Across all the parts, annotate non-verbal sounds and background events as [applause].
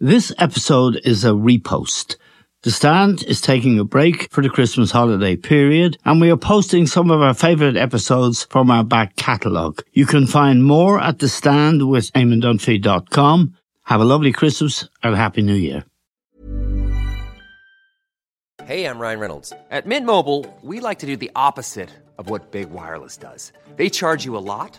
This episode is a repost. The Stand is taking a break for the Christmas holiday period, and we are posting some of our favourite episodes from our back catalogue. You can find more at The Stand with eamondunphy.com. Have a lovely Christmas and a Happy New Year. Hey, I'm Ryan Reynolds. At Mint Mobile, we like to do the opposite of what Big Wireless does. They charge you a lot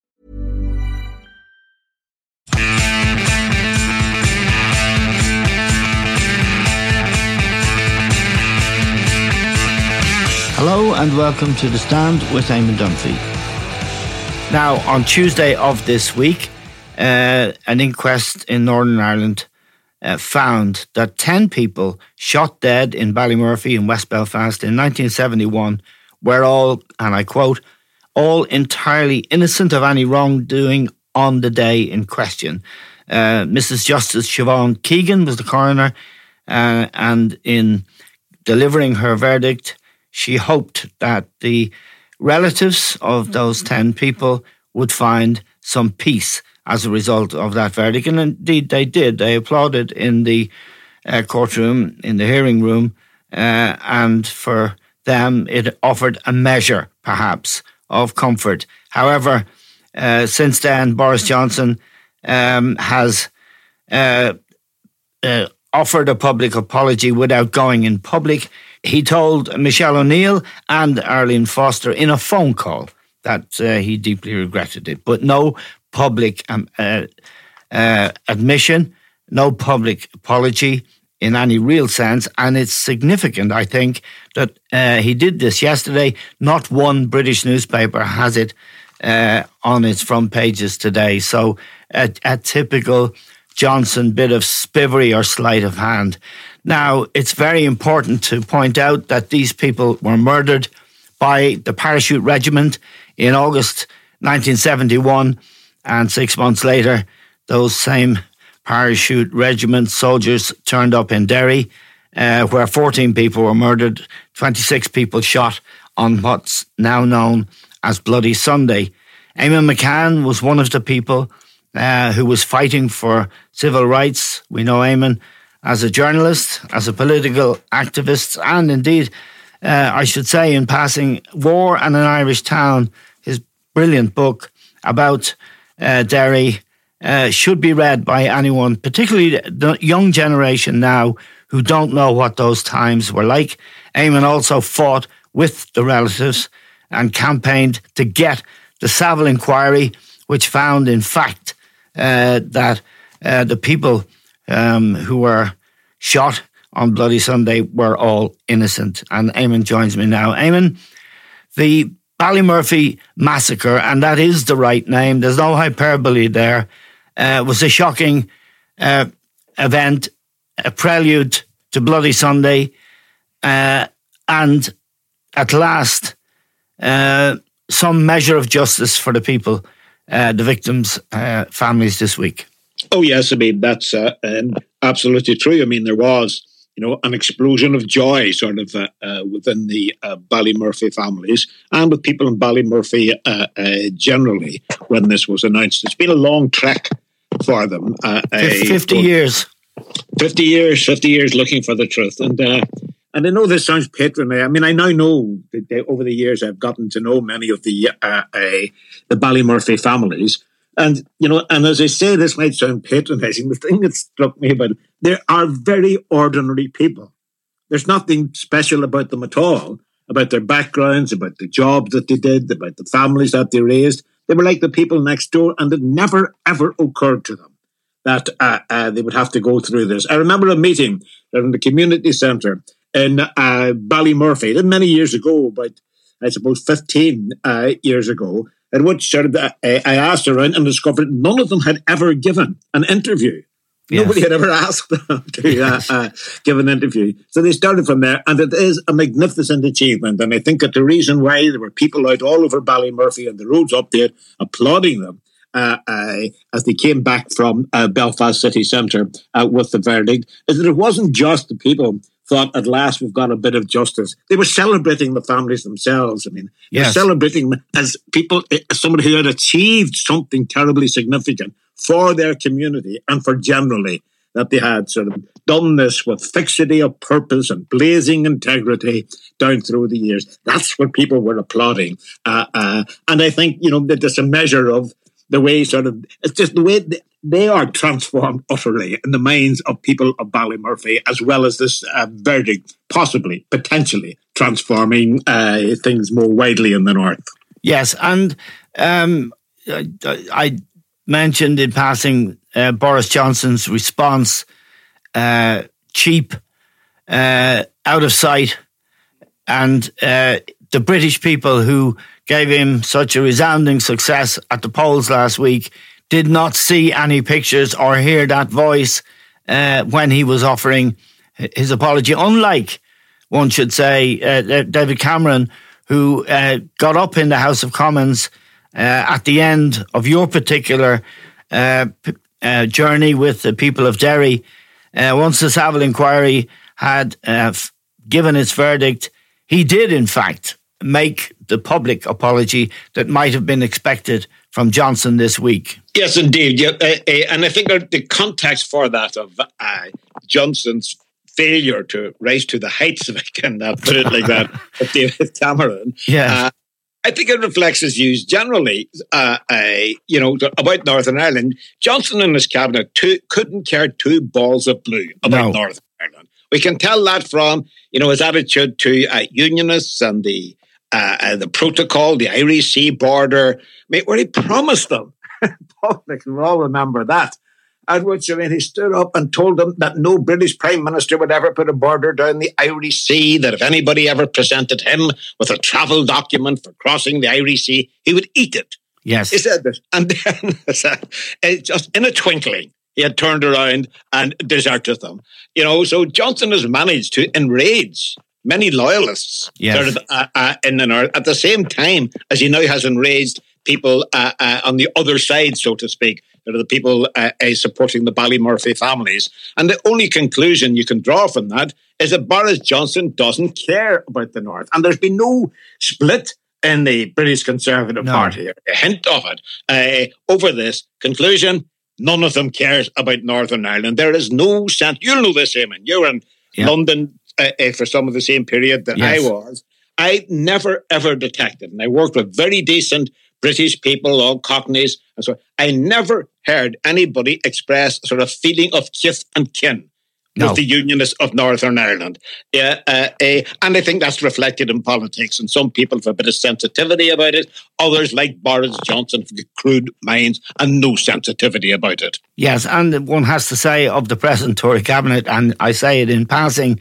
Hello and welcome to The Stand with Eamon Dunphy. Now, on Tuesday of this week, uh, an inquest in Northern Ireland uh, found that 10 people shot dead in Ballymurphy in West Belfast in 1971 were all, and I quote, all entirely innocent of any wrongdoing on the day in question. Uh, Mrs. Justice Siobhan Keegan was the coroner, uh, and in delivering her verdict, she hoped that the relatives of those 10 people would find some peace as a result of that verdict. And indeed, they did. They applauded in the uh, courtroom, in the hearing room, uh, and for them, it offered a measure, perhaps, of comfort. However, uh, since then, Boris Johnson um, has uh, uh, offered a public apology without going in public. He told Michelle O'Neill and Arlene Foster in a phone call that uh, he deeply regretted it, but no public um, uh, uh, admission, no public apology in any real sense. And it's significant, I think, that uh, he did this yesterday. Not one British newspaper has it uh, on its front pages today. So a, a typical Johnson bit of spivery or sleight of hand. Now, it's very important to point out that these people were murdered by the Parachute Regiment in August 1971, and six months later, those same Parachute Regiment soldiers turned up in Derry, uh, where 14 people were murdered, 26 people shot on what's now known as Bloody Sunday. Eamon McCann was one of the people uh, who was fighting for civil rights. We know Eamon as a journalist, as a political activist, and indeed, uh, I should say, in passing, War and an Irish Town, his brilliant book about uh, Derry, uh, should be read by anyone, particularly the young generation now who don't know what those times were like. Eamon also fought with the relatives and campaigned to get the Savile inquiry, which found, in fact, that uh, the people um, who were shot on Bloody Sunday were all innocent. And Eamon joins me now. Eamon, the Ballymurphy massacre, and that is the right name, there's no hyperbole there, uh, was a shocking uh, event, a prelude to Bloody Sunday, uh, and at last, uh, some measure of justice for the people, uh, the victims' uh, families this week. Oh yes, I mean that's uh, um, absolutely true. I mean there was, you know, an explosion of joy sort of uh, uh, within the uh, Ballymurphy families and with people in Ballymurphy uh, uh, generally when this was announced. It's been a long trek for them. Fifty years. Fifty years. Fifty years looking for the truth, and and I know this sounds patronizing. I mean, I now know that they, over the years I've gotten to know many of the the Ballymurphy families and you know, and as I say, this might sound patronizing. [laughs] The thing that struck me about it, there are very ordinary people. There's nothing special about them at all. about their backgrounds, about the jobs that they did, about the families that they raised. They were like the people next door, and it never, ever occurred to them that uh, uh, they would have to go through this. I remember a meeting in the community centre in uh, Ballymurphy, many years ago, about, I suppose, 15 uh, years ago, in which sort of, uh, I asked around and discovered none of them had ever given an interview. Yes. Nobody had ever [laughs] asked them [laughs] to uh, uh, give an interview. So they started from there, and it is a magnificent achievement. And I think that the reason why there were people out all over Ballymurphy and the roads up there applauding them uh, uh, as they came back from uh, Belfast city centre uh, with the verdict is that it wasn't just the people thought at last we've got a bit of justice. They were celebrating the families themselves. I mean, yes. they're celebrating as people, as eh, somebody who had achieved something terribly significant for their community and for generally that they had sort of done this with fixity of purpose and blazing integrity down through the years. That's what people were applauding. Uh, uh, and I think, you know, that there's a measure of the way sort of, it's just the way they are transformed utterly in the minds of people of Ballymurphy, as well as this uh, verdict possibly, potentially transforming uh, things more widely in the north. Yes, and um, I, I, mentioned in passing uh, Boris Johnson's response uh, cheap, uh, out of sight, and uh, the British people who gave him such a resounding success at the polls last week did not see any pictures or hear that voice uh, when he was offering his apology. Unlike, one should say, uh, David Cameron, who uh, got up in the House of Commons uh, at the end of your particular uh, uh, journey with the people of Derry. once the Savile inquiry had given its verdict, he did, in fact, make the public apology that might have been expected from Johnson this week. Yes, indeed. Yeah, uh, uh, and I think the context for that of uh, Johnson's failure to rise to the heights, [laughs] if I can uh, put it like that, [laughs] David Cameron. Yeah. Uh, I think it reflects his views generally, uh, you know, about Northern Ireland. Johnson and his cabinet two, couldn't care two balls of blue about no. Northern Ireland. We can tell that from, you know, his attitude to unionists and the uh, uh, the protocol, the Irish Sea border, where he promised them. [laughs] Public, we all remember that. At which, I mean, he stood up and told them that no British Prime Minister would ever put a border down the Irish Sea, that if anybody ever presented him with a travel document for crossing the Irish Sea, he would eat it. Yes. He said this. And then, [laughs] just in a twinkling, he had turned around and deserted them. You know, so Johnson has managed to enrage many loyalists yes. sort of, uh, uh, in the north at the same time as he now has enraged people uh, uh on the other side, so to speak. That are the people uh, uh, supporting the Ballymurphy families. And the only conclusion you can draw from that is that Boris Johnson doesn't care about the North. And there's been no split in the British Conservative no. Party, a hint of it, over this. Conclusion none of them cares about Northern Ireland. There is no sense. You'll know this, Eamon. You're in yeah. London uh, uh, for some of the same period that yes. I was, I never ever detected, and I worked with very decent British people, all Cockneys, and so I never heard anybody express a sort of feeling of kith and kin no. with the Unionists of Northern Ireland. Yeah, uh, uh, and I think that's reflected in politics. And some people have a bit of sensitivity about it. Others, like Boris Johnson, have crude minds and no sensitivity about it. Yes, and one has to say of the present Tory cabinet, and I say it in passing,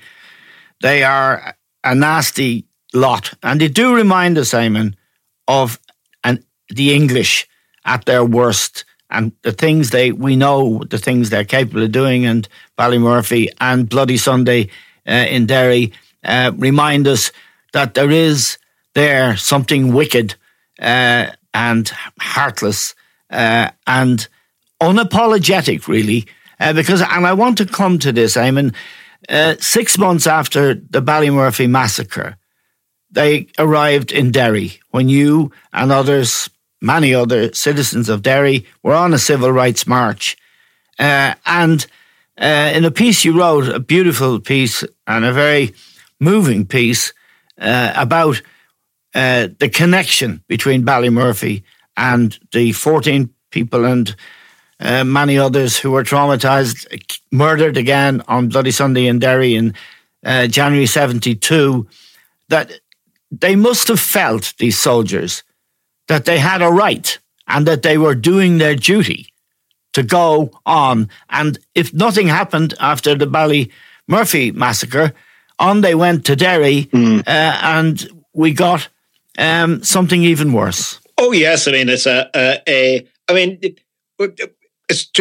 they are a nasty lot. And they do remind us, Eamon, of an, the English at their worst and the things they we know the things they're capable of doing and Ballymurphy and Bloody Sunday uh, in Derry uh, remind us that there is there something wicked uh, and heartless uh, and unapologetic really uh, because and I want to come to this Eamon uh, six months after the Ballymurphy massacre, they arrived in Derry when you and others, many other citizens of Derry, were on a civil rights march. Uh, and uh, in a piece you wrote, a beautiful piece and a very moving piece uh, about uh, the connection between Ballymurphy and the 14 people and uh, many others who were traumatized, murdered again on Bloody Sunday in Derry in uh, January 72, that they must have felt, these soldiers, that they had a right and that they were doing their duty to go on. And if nothing happened after the Ballymurphy massacre, on they went to Derry mm. uh, and we got um, something even worse. Oh, yes. I mean, it's a, a, a I mean, it,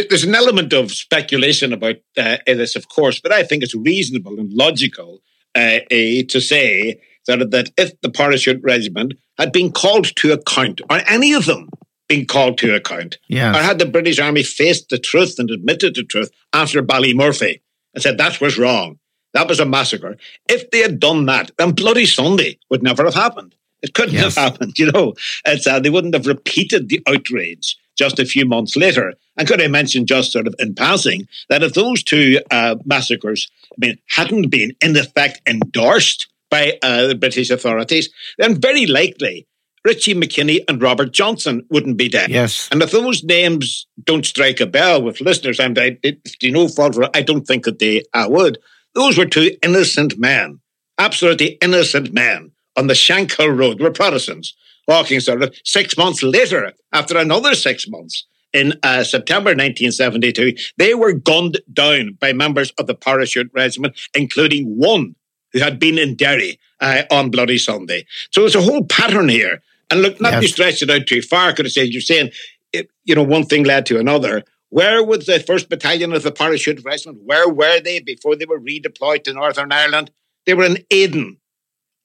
there's an element of speculation about uh, this, of course, but I think it's reasonable and logical uh, to say that, that if the parachute regiment had been called to account, or any of them been called to account, yes. or had the British Army faced the truth and admitted the truth after Ballymurphy and said that was wrong, that was a massacre, if they had done that, then Bloody Sunday would never have happened. It couldn't yes. have happened, [laughs] you know. It's, uh, they wouldn't have repeated the outrage just a few months later. And could I mention just sort of in passing that if those two uh, massacres I mean, hadn't been in effect endorsed by uh, the British authorities, then very likely Richie McKinnie and Robert Johnston wouldn't be dead. Yes. And if those names don't strike a bell with listeners, I'm, I, you know, fault for I don't think that they uh, would. Those were two innocent men, absolutely innocent men on the Shankill Road. Were Protestants walking sort of six months later, after another six months, in uh, September 1972, they were gunned down by members of the parachute regiment, including one who had been in Derry uh, on Bloody Sunday. So there's a whole pattern here. And look, not yes. to stretch it out too far, could I say, you're saying, it, you know, one thing led to another. Where was the 1st Battalion of the Parachute Regiment? Where were they before they were redeployed to Northern Ireland? They were in Aden,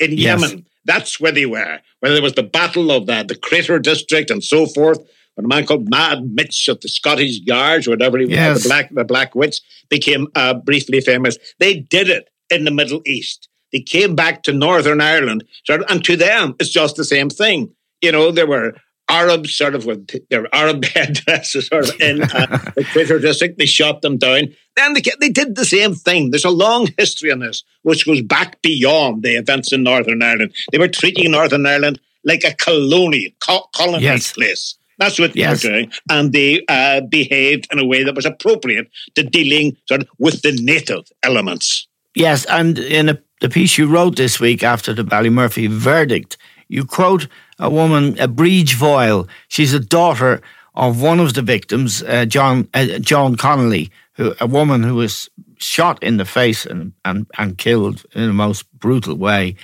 in yes. Yemen. That's where they were, where there was the battle of the, the Crater District and so forth. When a man called Mad Mitch of the Scottish Guards, or whatever he was, yes. the Black the Black Watch, became uh, briefly famous. They did it in the Middle East. They came back to Northern Ireland, and to them, it's just the same thing. You know, there were Arabs sort of with their Arab [laughs] headdresses sort of in uh, the Crater District. They shot them down. Then they, they did the same thing. There's a long history on this, which goes back beyond the events in Northern Ireland. They were treating Northern Ireland like a colonial, co- colony yes. place. That's what yes. they were doing. And they uh, behaved in a way that was appropriate to dealing sort of with the native elements. Yes, and in a, the piece you wrote this week after the Ballymurphy verdict, you quote a woman, a Briege Voyle. She's a daughter of one of the victims, uh, Joan uh, Joan Connolly, who a woman who was shot in the face and, and, and killed in the most brutal way.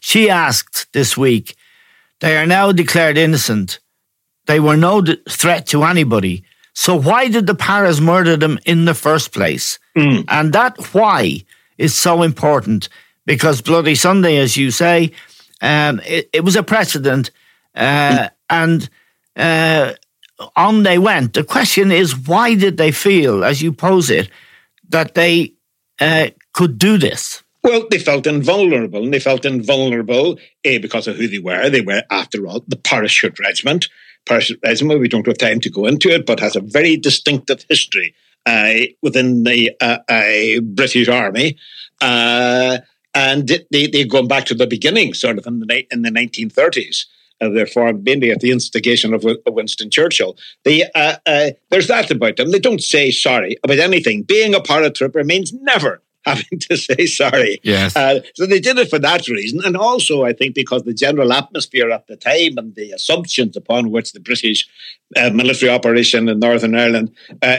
She asked this week, they are now declared innocent. They were no threat to anybody. So why did the Paras murder them in the first place? Mm. And that why is so important because Bloody Sunday, as you say, um, it, it, was a precedent, uh, and uh, on they went. The question is, why did they feel, as you pose it, that they uh, could do this? Well, they felt invulnerable, and they felt invulnerable eh, because of who they were. They were, after all, the parachute regiment. Parachute we don't have time to go into it, but has a very distinctive history uh, within the uh, uh, British Army. Uh, and they they gone back to the beginning, sort of in the in the 1930s. Uh, they're formed mainly at the instigation of Winston Churchill. They, uh, uh, there's that about them. They don't say sorry about anything. Being a paratrooper means never having to say sorry. Yes. Uh, so they did it for that reason. And also, I think, because the general atmosphere at the time and the assumptions upon which the British uh, military operation in Northern Ireland uh,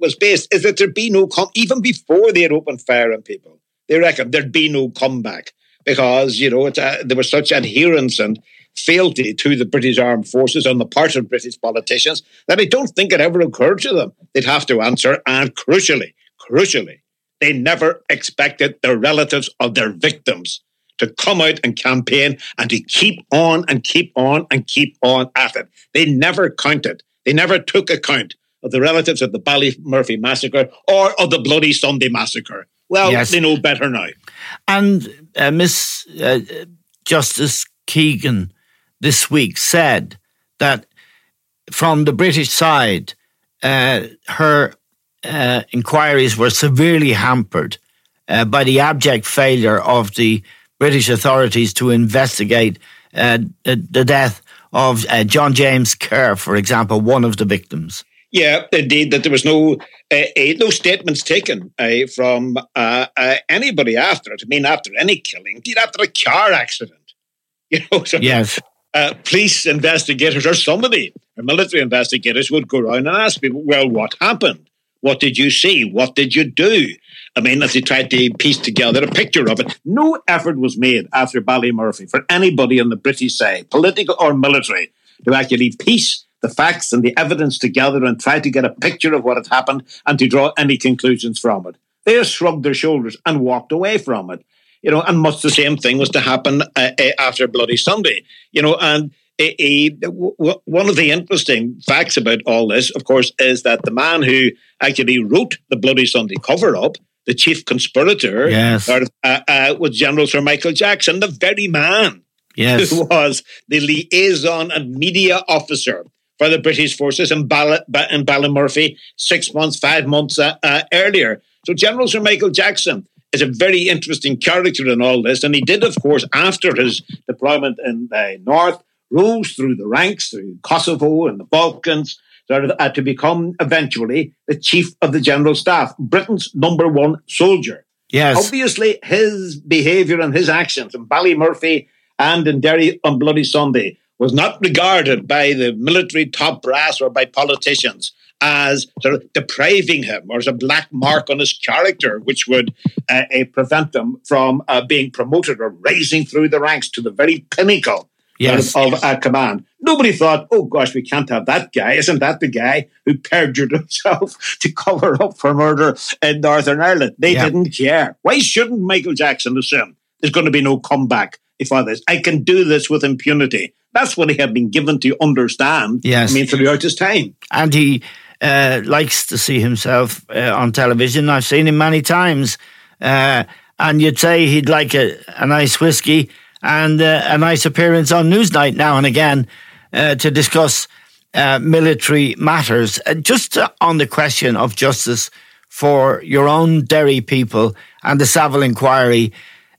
was based is that there'd be no, com- even before they had opened fire on people, they reckon there'd be no comeback because, you know, uh, there was such adherence and fealty to the British armed forces on the part of British politicians that I don't think it ever occurred to them they'd have to answer. And crucially, crucially, they never expected the relatives of their victims to come out and campaign and to keep on and keep on and keep on at it. They never counted. They never took account of the relatives of the Ballymurphy massacre or of the Bloody Sunday massacre. Well, yes. they know better now. And uh, Miss uh, Justice Keegan this week said that from the British side, uh, her uh, inquiries were severely hampered uh, by the abject failure of the British authorities to investigate uh, the death of John James McKerr, for example, one of the victims. Yeah, indeed, that there was no uh, uh, no statements taken uh, from uh, uh, anybody after it. I mean, after any killing, indeed after a car accident. [laughs] You know, so, yes. Uh, police investigators or somebody, or military investigators, would go around and ask people, "Well, what happened? What did you see? What did you do?" I mean, as they tried to piece together a picture of it, no effort was made after Ballymurphy for anybody on the British side, political or military, to actually piece the facts and the evidence together and try to get a picture of what had happened and to draw any conclusions from it. They just shrugged their shoulders and walked away from it. You know, and much the same thing was to happen uh, uh, after Bloody Sunday. You know, and one of the interesting facts about all this, of course, is that the man who actually wrote the Bloody Sunday cover up the chief conspirator yes. uh, uh, was General Sir Michael Jackson, the very man yes. who [laughs] was the liaison and media officer for the British forces in, Ball- in Ballymurphy six months, five months uh, uh, earlier. So General Sir Michael Jackson is a very interesting character in all this. And he did, of course, after his deployment in the north, rose through the ranks through Kosovo and the Balkans, sort of uh, to become eventually the chief of the general staff, Britain's number one soldier. Yes. Obviously, his behaviour and his actions in Ballymurphy and in Derry on Bloody Sunday was not regarded by the military top brass or by politicians as sort of depriving him or as a black mark on his character, which would uh, uh, prevent him from uh, being promoted or rising through the ranks to the very pinnacle yes. of, of command. Nobody thought, oh gosh, we can't have that guy. Isn't that the guy who perjured [laughs] himself to cover up for murder in Northern Ireland? They yeah. didn't care. Why shouldn't Michael Jackson assume there's going to be no comeback if others? I can do this with impunity. That's what he had been given to understand. Yes. I mean, throughout his time. And he uh, likes to see himself uh, on television. I've seen him many times. Uh, and you'd say he'd like a, a nice whiskey and uh, a nice appearance on Newsnight now and again uh, to discuss uh, military matters. Uh, just on the question of justice for your own Derry people and the Savile inquiry,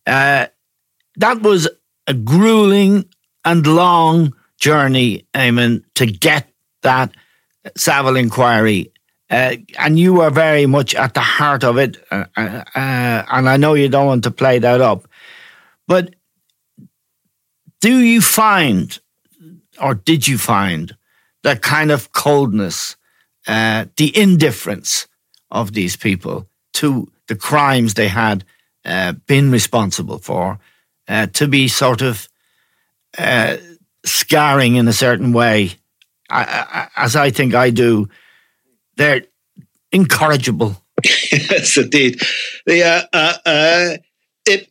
uh, that was a grueling and long journey, Eamon, to get that Savile inquiry. Uh, and you were very much at the heart of it. Uh, uh, and I know you don't want to play that up. But do you find, or did you find, that kind of coldness, uh, the indifference of these people to the crimes they had uh, been responsible for, uh, to be sort of uh, scarring in a certain way, I, I, as I think I do, they're incorrigible. [laughs] yes, indeed. The uh, uh, uh, it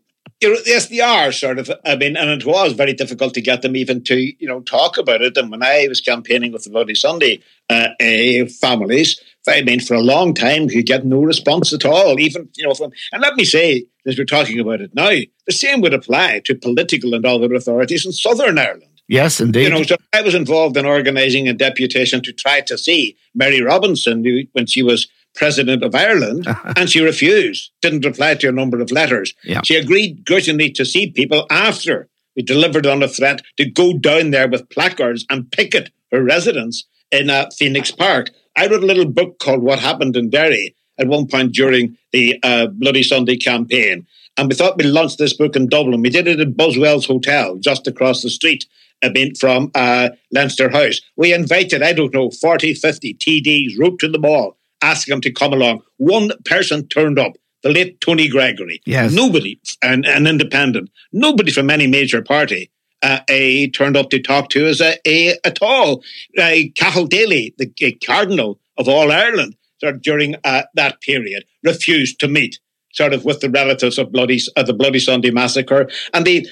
yes, they are sort of. I mean, and it was very difficult to get them even to you know talk about it. And when I was campaigning with the Bloody Sunday uh, uh, families, I mean, for a long time, you get no response at all. Even you know, from and let me say, as we're talking about it now, the same would apply to political and other authorities in Southern Ireland. Yes, indeed. You know, so I was involved in organising a deputation to try to see Mary Robinson when she was president of Ireland, [laughs] and she refused, didn't reply to a number of letters. Yeah. She agreed grudgingly to see people after we delivered on a threat to go down there with placards and picket her residence in uh, Phoenix Park. I wrote a little book called What Happened in Derry at one point during the uh, Bloody Sunday campaign. And we thought we'd launch this book in Dublin. We did it at Buswells Hotel, just across the street bit from uh, Leinster House. We invited, I don't know, 40, 50 TDs, wrote to them all, asking them to come along. One person turned up, the late Tony Gregory. Yes. Nobody, an, an independent, nobody from any major party uh, a, turned up to talk to us a, a, at all. Uh, Cathal Daly, the Cardinal of all Ireland, sort of during uh, that period, refused to meet sort of with the relatives of bloody of the Bloody Sunday massacre. And the,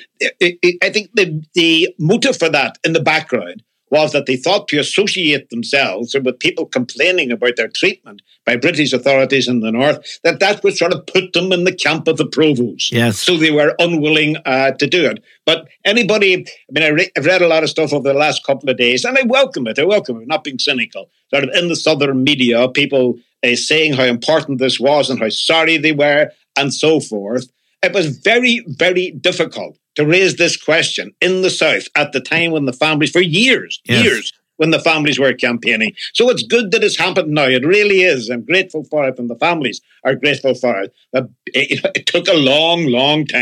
I think the the motive for that in the background was that they thought to associate themselves with people complaining about their treatment by British authorities in the north, that that would sort of put them in the camp of the provos. Yes. So they were unwilling uh, to do it. But anybody, I mean, I re- I've read a lot of stuff over the last couple of days, and I welcome it. I welcome it, not being cynical. Sort of in the southern media, people uh, saying how important this was and how sorry they were and so forth. It was very, very difficult to raise this question in the South at the time when the families, for years, yes. years, when the families were campaigning. So it's good that it's happened now. It really is. I'm grateful for it, and the families are grateful for it. But it, it took a long, long time.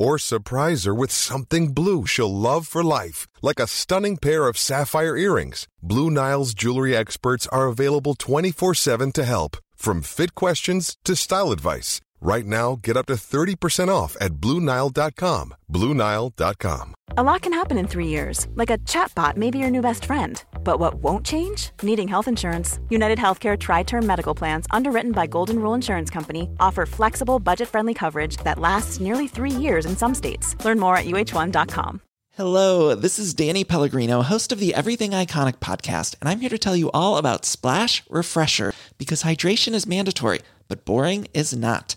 Or surprise her with something blue she'll love for life, like a stunning pair of sapphire earrings. Blue Nile's jewelry experts are available 24 7 to help, from fit questions to style advice. Right now, get up to 30% off at BlueNile.com. BlueNile.com. A lot can happen in three years, like a chatbot may be your new best friend. But what won't change? Needing health insurance. United Healthcare TriTerm Medical Plans, underwritten by Golden Rule Insurance Company, offer flexible, budget friendly coverage that lasts nearly three years in some states. Learn more at uhone.com. Hello, this is Danny Pellegrino, host of the Everything Iconic podcast, and I'm here to tell you all about Splash Refresher because hydration is mandatory, but boring is not.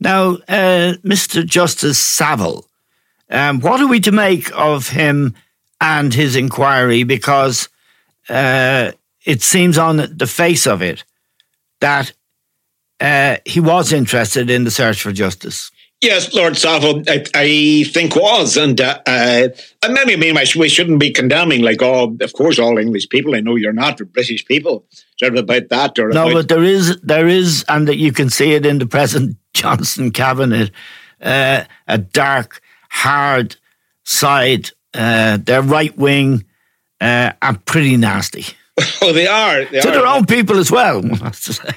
Now, uh, Mr. Justice Savile, um, what are we to make of him and his inquiry? Because uh, it seems on the face of it that uh, he was interested in the search for justice. Yes, Lord Savile, I, I think was, and uh, uh, and maybe I mean we shouldn't be condemning like all, of course, all English people. I know you're not, British people, sort of about that or no, about, but there is, there is, and that you can see it in the present Johnson cabinet, uh, a dark, hard side. Uh, they're right wing uh, and pretty nasty. [laughs] oh, they are. They to are. their own people as well. [laughs] I to say.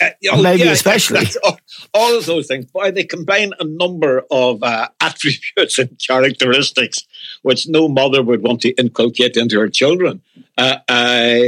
Uh, oh, Maybe yeah, especially. All, all of those things. Boy, they combine a number of uh, [laughs] attributes and characteristics which no mother would want to inculcate into her children. Uh, uh,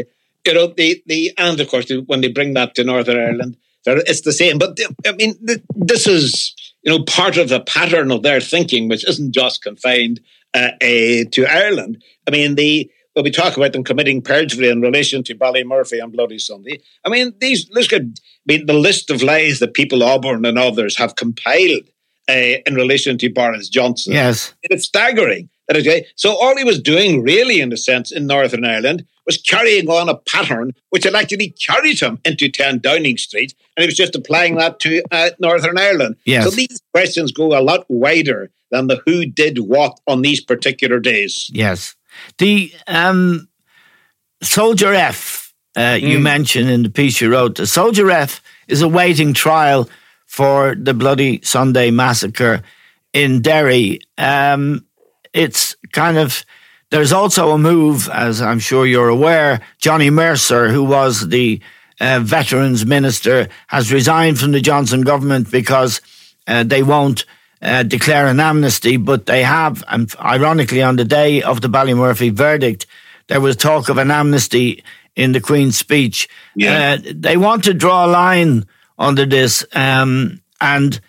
you know, the, the and of course when they bring that to Northern Ireland, it's the same. But I mean, this is you know part of the pattern of their thinking, which isn't just confined uh, to Ireland. I mean, the when we talk about them committing perjury in relation to Ballymurphy and Bloody Sunday, I mean, these look at I mean, the list of lies that Peter Oborne and others have compiled uh, in relation to Boris Johnson. Yes, it's staggering. Okay. So all he was doing, really, in a sense, in Northern Ireland, was carrying on a pattern which had actually carried him into 10 Downing Street, and he was just applying that to uh, Northern Ireland. Yes. So these questions go a lot wider than the who did what on these particular days. Yes. The um, Soldier F, uh, mm. you mentioned in the piece you wrote, the Soldier F is awaiting trial for the Bloody Sunday massacre in Derry. Um, it's kind of, there's also a move, as I'm sure you're aware, Johnny Mercer, who was the uh, veterans minister, has resigned from the Johnson government because uh, they won't uh, declare an amnesty, but they have, and ironically, on the day of the Ballymurphy verdict, there was talk of an amnesty in the Queen's speech. Yeah. Uh, they want to draw a line under this um, and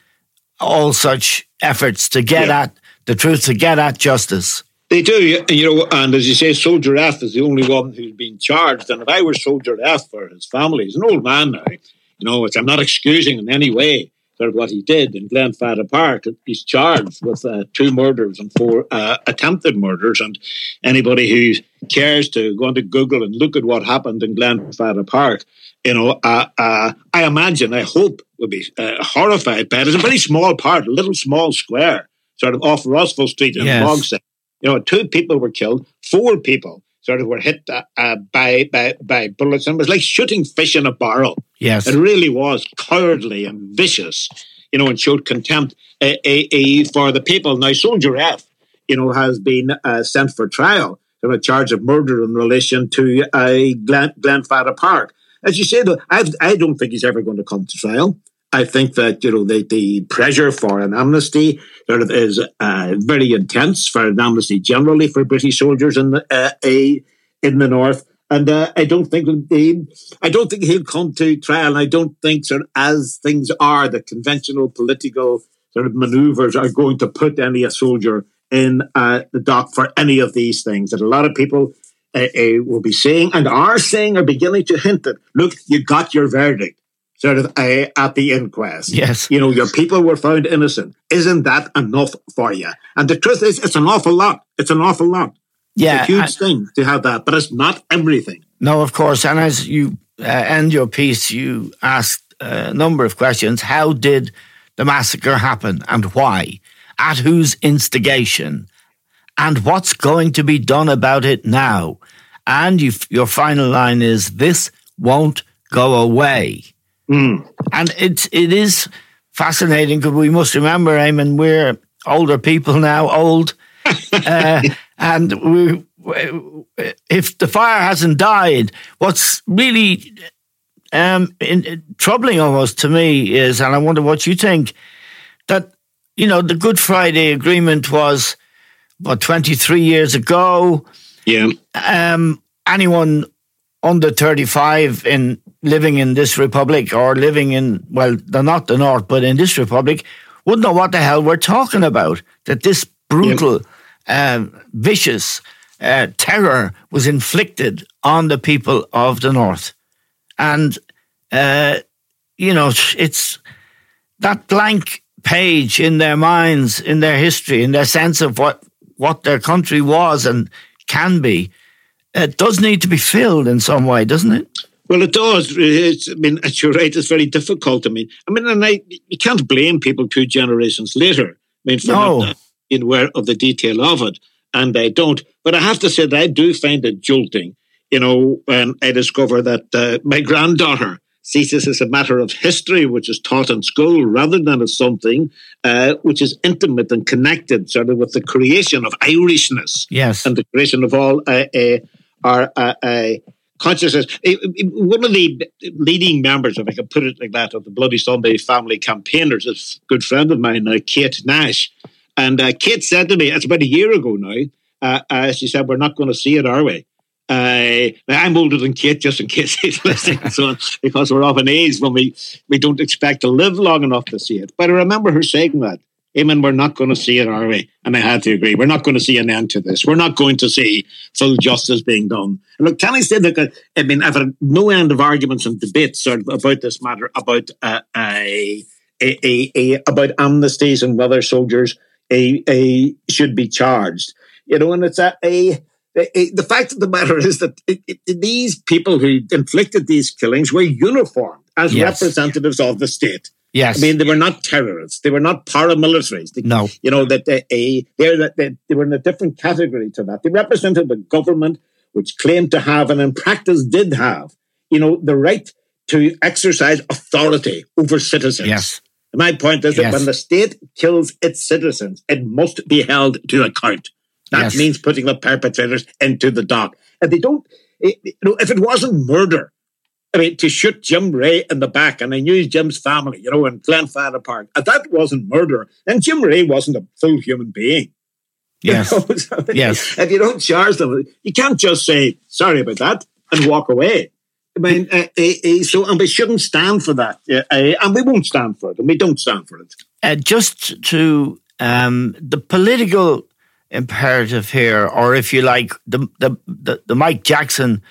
all such efforts to get Yeah. at the truth, to get at justice. They do, you know, and as you say, Soldier F is the only one who's been charged. And if I were Soldier F for his family, he's an old man now, you know, which I'm not excusing in any way sort of what he did in Glenfada Park. He's charged with uh, two murders and four uh, attempted murders. And anybody who cares to go into Google and look at what happened in Glenfada Park, you know, uh, uh, I imagine, I hope, will be uh, horrified by it. It's a very small part, a little small square, sort of off Rossville Street in Yes. Bogside. You know, two people were killed, four people sort of were hit uh, uh, by, by by bullets, and it was like shooting fish in a barrel. Yes. It really was cowardly and vicious, you know, and showed contempt uh, uh, for the people. Now, Soldier F, you know, has been uh, sent for trial on a charge of murder in relation to uh, Glen, Glenfada Park. As you say, though, I've, I don't think he's ever going to come to trial. I think that you know the, the pressure for an amnesty is uh, very intense for an amnesty generally for British soldiers in the uh, a, in the north. And uh, I don't think he, I don't think he'll come to trial. I don't think, sort of, as things are, the conventional political sort of manoeuvres are going to put any a soldier in uh, the dock for any of these things. That a lot of people uh, uh, will be saying and are saying, are beginning to hint that, look, you got your verdict sort of uh, at the inquest. Yes. You know, your people were found innocent. Isn't that enough for you? And the truth is, it's an awful lot. It's an awful lot. Yeah. It's a huge thing to have that, but it's not everything. No, of course. And as you uh, end your piece, you asked a number of questions. How did the massacre happen and why? At whose instigation? And what's going to be done about it now? And you, your final line is this won't go away. Mm. And it's it is fascinating because we must remember, Eamon, we're older people now, old, [laughs] uh, and we. If the fire hasn't died, what's really um, in, troubling almost to me is, and I wonder what you think, that you know the Good Friday Agreement was what twenty three years ago. Yeah. Um, anyone under thirty five in living in this republic or living in, well, they're not the North, but in this republic, wouldn't know what the hell we're talking about. That this brutal, yep. uh, vicious uh, terror was inflicted on the people of the North. And, uh, you know, it's that blank page in their minds, in their history, in their sense of what, what their country was and can be. It does need to be filled in some way, doesn't it? Well, it does. It's, I mean, you're right. It's very difficult. I mean, I mean, and I, you can't blame people two generations later. I mean, for no. not being aware of the detail of it, and I don't. But I have to say that I do find it jolting. You know, when I discover that uh, my granddaughter sees this as a matter of history, which is taught in school, rather than as something uh, which is intimate and connected, sort of with the creation of Irishness. Yes, and the creation of all uh, uh our uh, consciousness. One of the leading members, if I can put it like that, of the Bloody Sunday family campaigners a good friend of mine, Kate Nash. And uh, Kate said to me, it's about a year ago now, uh, uh she said, we're not going to see it our way. Uh, I'm older than Kate, just in case [laughs] he's listening, so, because we're of an age when we, we don't expect to live long enough to see it. But I remember her saying that. Eamon, we're not going to see it, are we? And I had to agree. We're not going to see an end to this. We're not going to see full justice being done. And look, can I say that? I mean, I've had no end of arguments and debates about this matter about uh, a, a, a, about amnesties and whether soldiers a, should be charged. You know, and it's a, a the fact of the matter is that it, it, these people who inflicted these killings were uniformed as yes. representatives of the state. Yes. I mean, they were not terrorists. They were not paramilitaries. They, no. You know, that they, a, they, they were in a different category to that. They represented the government, which claimed to have, and in practice did have, you know, the right to exercise authority over citizens. Yes. And my point is yes. that when the state kills its citizens, it must be held to account. That yes. means putting the perpetrators into the dock. And they don't, you know, if it wasn't murder, I mean, to shoot Jim Wray in the back, and I knew Jim's family, you know, in Glenfada Park, that wasn't murder. And Jim Wray wasn't a full human being. Yes. You know? [laughs] yes. If you don't charge them, you can't just say, sorry about that, and walk away. I mean, uh, uh, uh, so, and we shouldn't stand for that. Uh, and we won't stand for it, and we don't stand for it. Uh, just to um, the political imperative here, or if you like, the, the, the, the Mike Jackson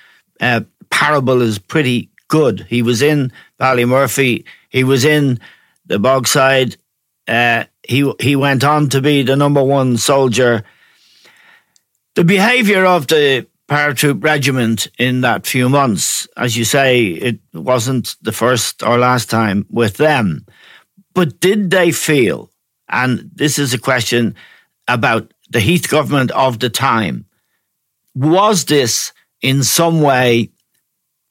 uh, parable is pretty good. He was in Ballymurphy. He was in the Bogside. Uh, he he went on to be the number one soldier. The behaviour of the paratroop regiment in that few months, as you say, it wasn't the first or last time with them. But did they feel, and this is a question about the Heath government of the time, was this in some way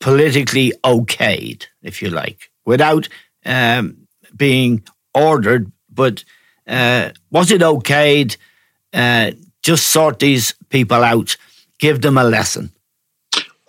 politically okayed, if you like, without um, being ordered. But uh, was it okayed uh, just sort these people out, give them a lesson.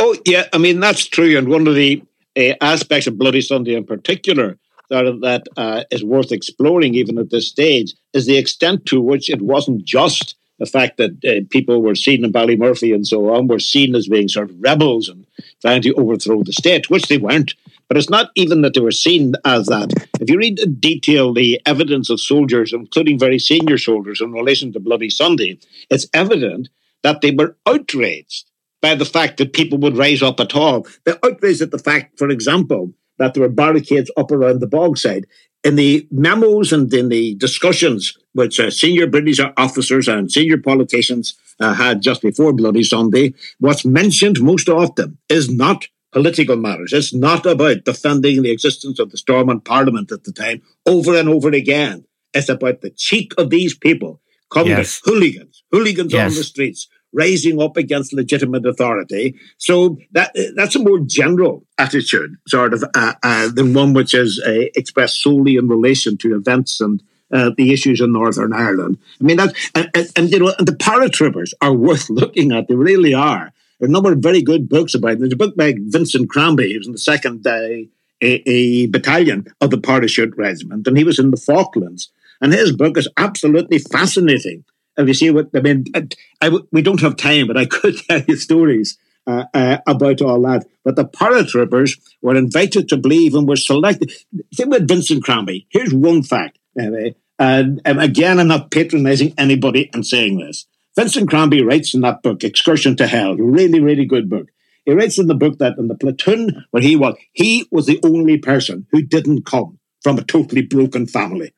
Oh, yeah. I mean, that's true. And one of the uh, aspects of Bloody Sunday in particular that, that uh, is worth exploring, even at this stage, is the extent to which it wasn't just the fact that uh, people were seen in Ballymurphy and so on were seen as being sort of rebels and trying to overthrow the state, which they weren't. But it's not even that they were seen as that. If you read in detail the evidence of soldiers, including very senior soldiers, in relation to Bloody Sunday, it's evident that they were outraged by the fact that people would rise up at all. They're outraged at the fact, for example, that there were barricades up around the bogside. In the memos and in the discussions which uh, senior British officers and senior politicians uh, had just before Bloody Sunday, what's mentioned most often is not political matters. It's not about defending the existence of the Stormont Parliament at the time over and over again. It's about the cheek of these people coming yes. hooligans, hooligans yes. on the streets, rising up against legitimate authority. So that that's a more general attitude, sort of, uh, uh, than one which is uh, expressed solely in relation to events and uh, the issues in Northern Ireland. I mean, that and, and, and, you know, and the paratroopers are [laughs] worth looking at. They really are. There are a number of very good books about them. There's a book by Vincent Bramley, who was in the second a, a battalion of the Parachute Regiment, and he was in the Falklands. And his book is absolutely fascinating and you see what I mean. I, I, we don't have time, but I [laughs] could tell you stories uh, uh, about all that. But the paratroopers were invited to believe and were selected. Think about Vincent Bramley. Here's one fact. Anyway, and, and again, I'm not patronizing anybody in saying this. Vincent Bramley writes in that book, Excursion to Hell, really, really good book. He writes in the book that in the platoon where he was, he was the only person who didn't come from a totally broken family.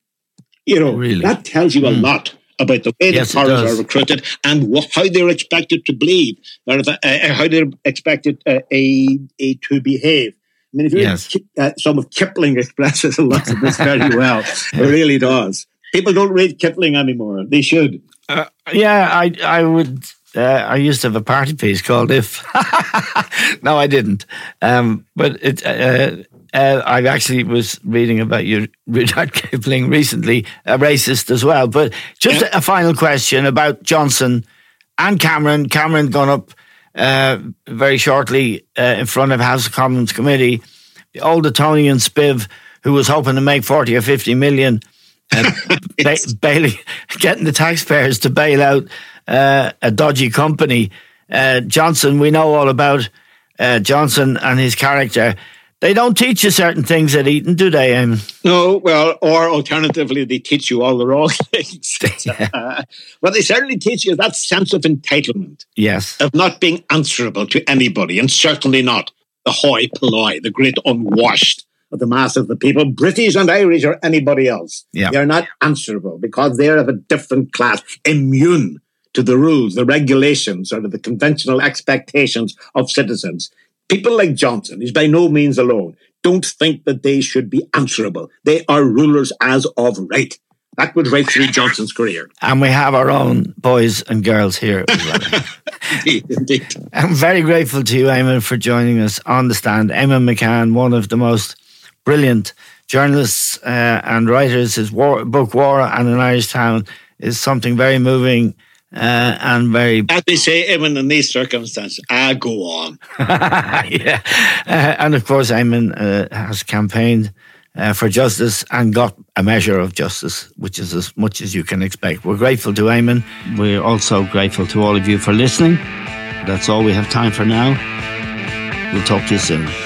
You know, really? that tells you a mm. lot about the way yes, the foreigners are recruited and wh- how they're expected to believe, or uh, uh, how they're expected uh, a, a, to behave. I mean, if you yes. read uh, some of Kipling expresses a lot of this very [laughs] well. It really does. People don't read Kipling anymore. They should. Uh, yeah, I I would. Uh, I used to have a party piece called "If." [laughs] no, I didn't. Um, but it uh, I actually was reading about you, [laughs] Rudyard Kipling recently, a racist as well. But just yeah. a, final question about Johnson and Cameron. Cameron gone up uh, very shortly uh, in front of House of Commons committee. The old Etonian Spiv, who was hoping to make 40 or 50 million, uh, [laughs] ba- bailing, [laughs] getting the taxpayers to bail out uh, a dodgy company. Uh, Johnson, we know all about Johnson and his character. They don't teach you certain things at Eton, do they? Um, no, well, or alternatively, they teach you all the wrong [laughs] things. yeah. uh, what they certainly teach you is that sense of entitlement. Yes. Of not being answerable to anybody, and certainly not the hoi polloi, the great unwashed of the mass of the people, British and Irish or anybody else. Yeah. They're not answerable because they're of a different class, immune to the rules, the regulations, or the conventional expectations of citizens people like Johnson, he's by no means alone, don't think that they should be answerable. They are rulers as of right. That would right through Johnson's career. And we have our own boys and girls here. indeed, [laughs] indeed. I'm very grateful to you, Eamon, for joining us on the stand. Eamon McCann, one of the most brilliant journalists uh, and writers. His war, book, War and an Irish Town, is something very moving uh, and very. As they say, even in these circumstances, I go on. [laughs] yeah, uh, and of course, Eamon uh, has campaigned uh, for justice and got a measure of justice, which is as much as you can expect. We're grateful to Eamon. We're also grateful to all of you for listening. That's all we have time for now. We'll talk to you soon.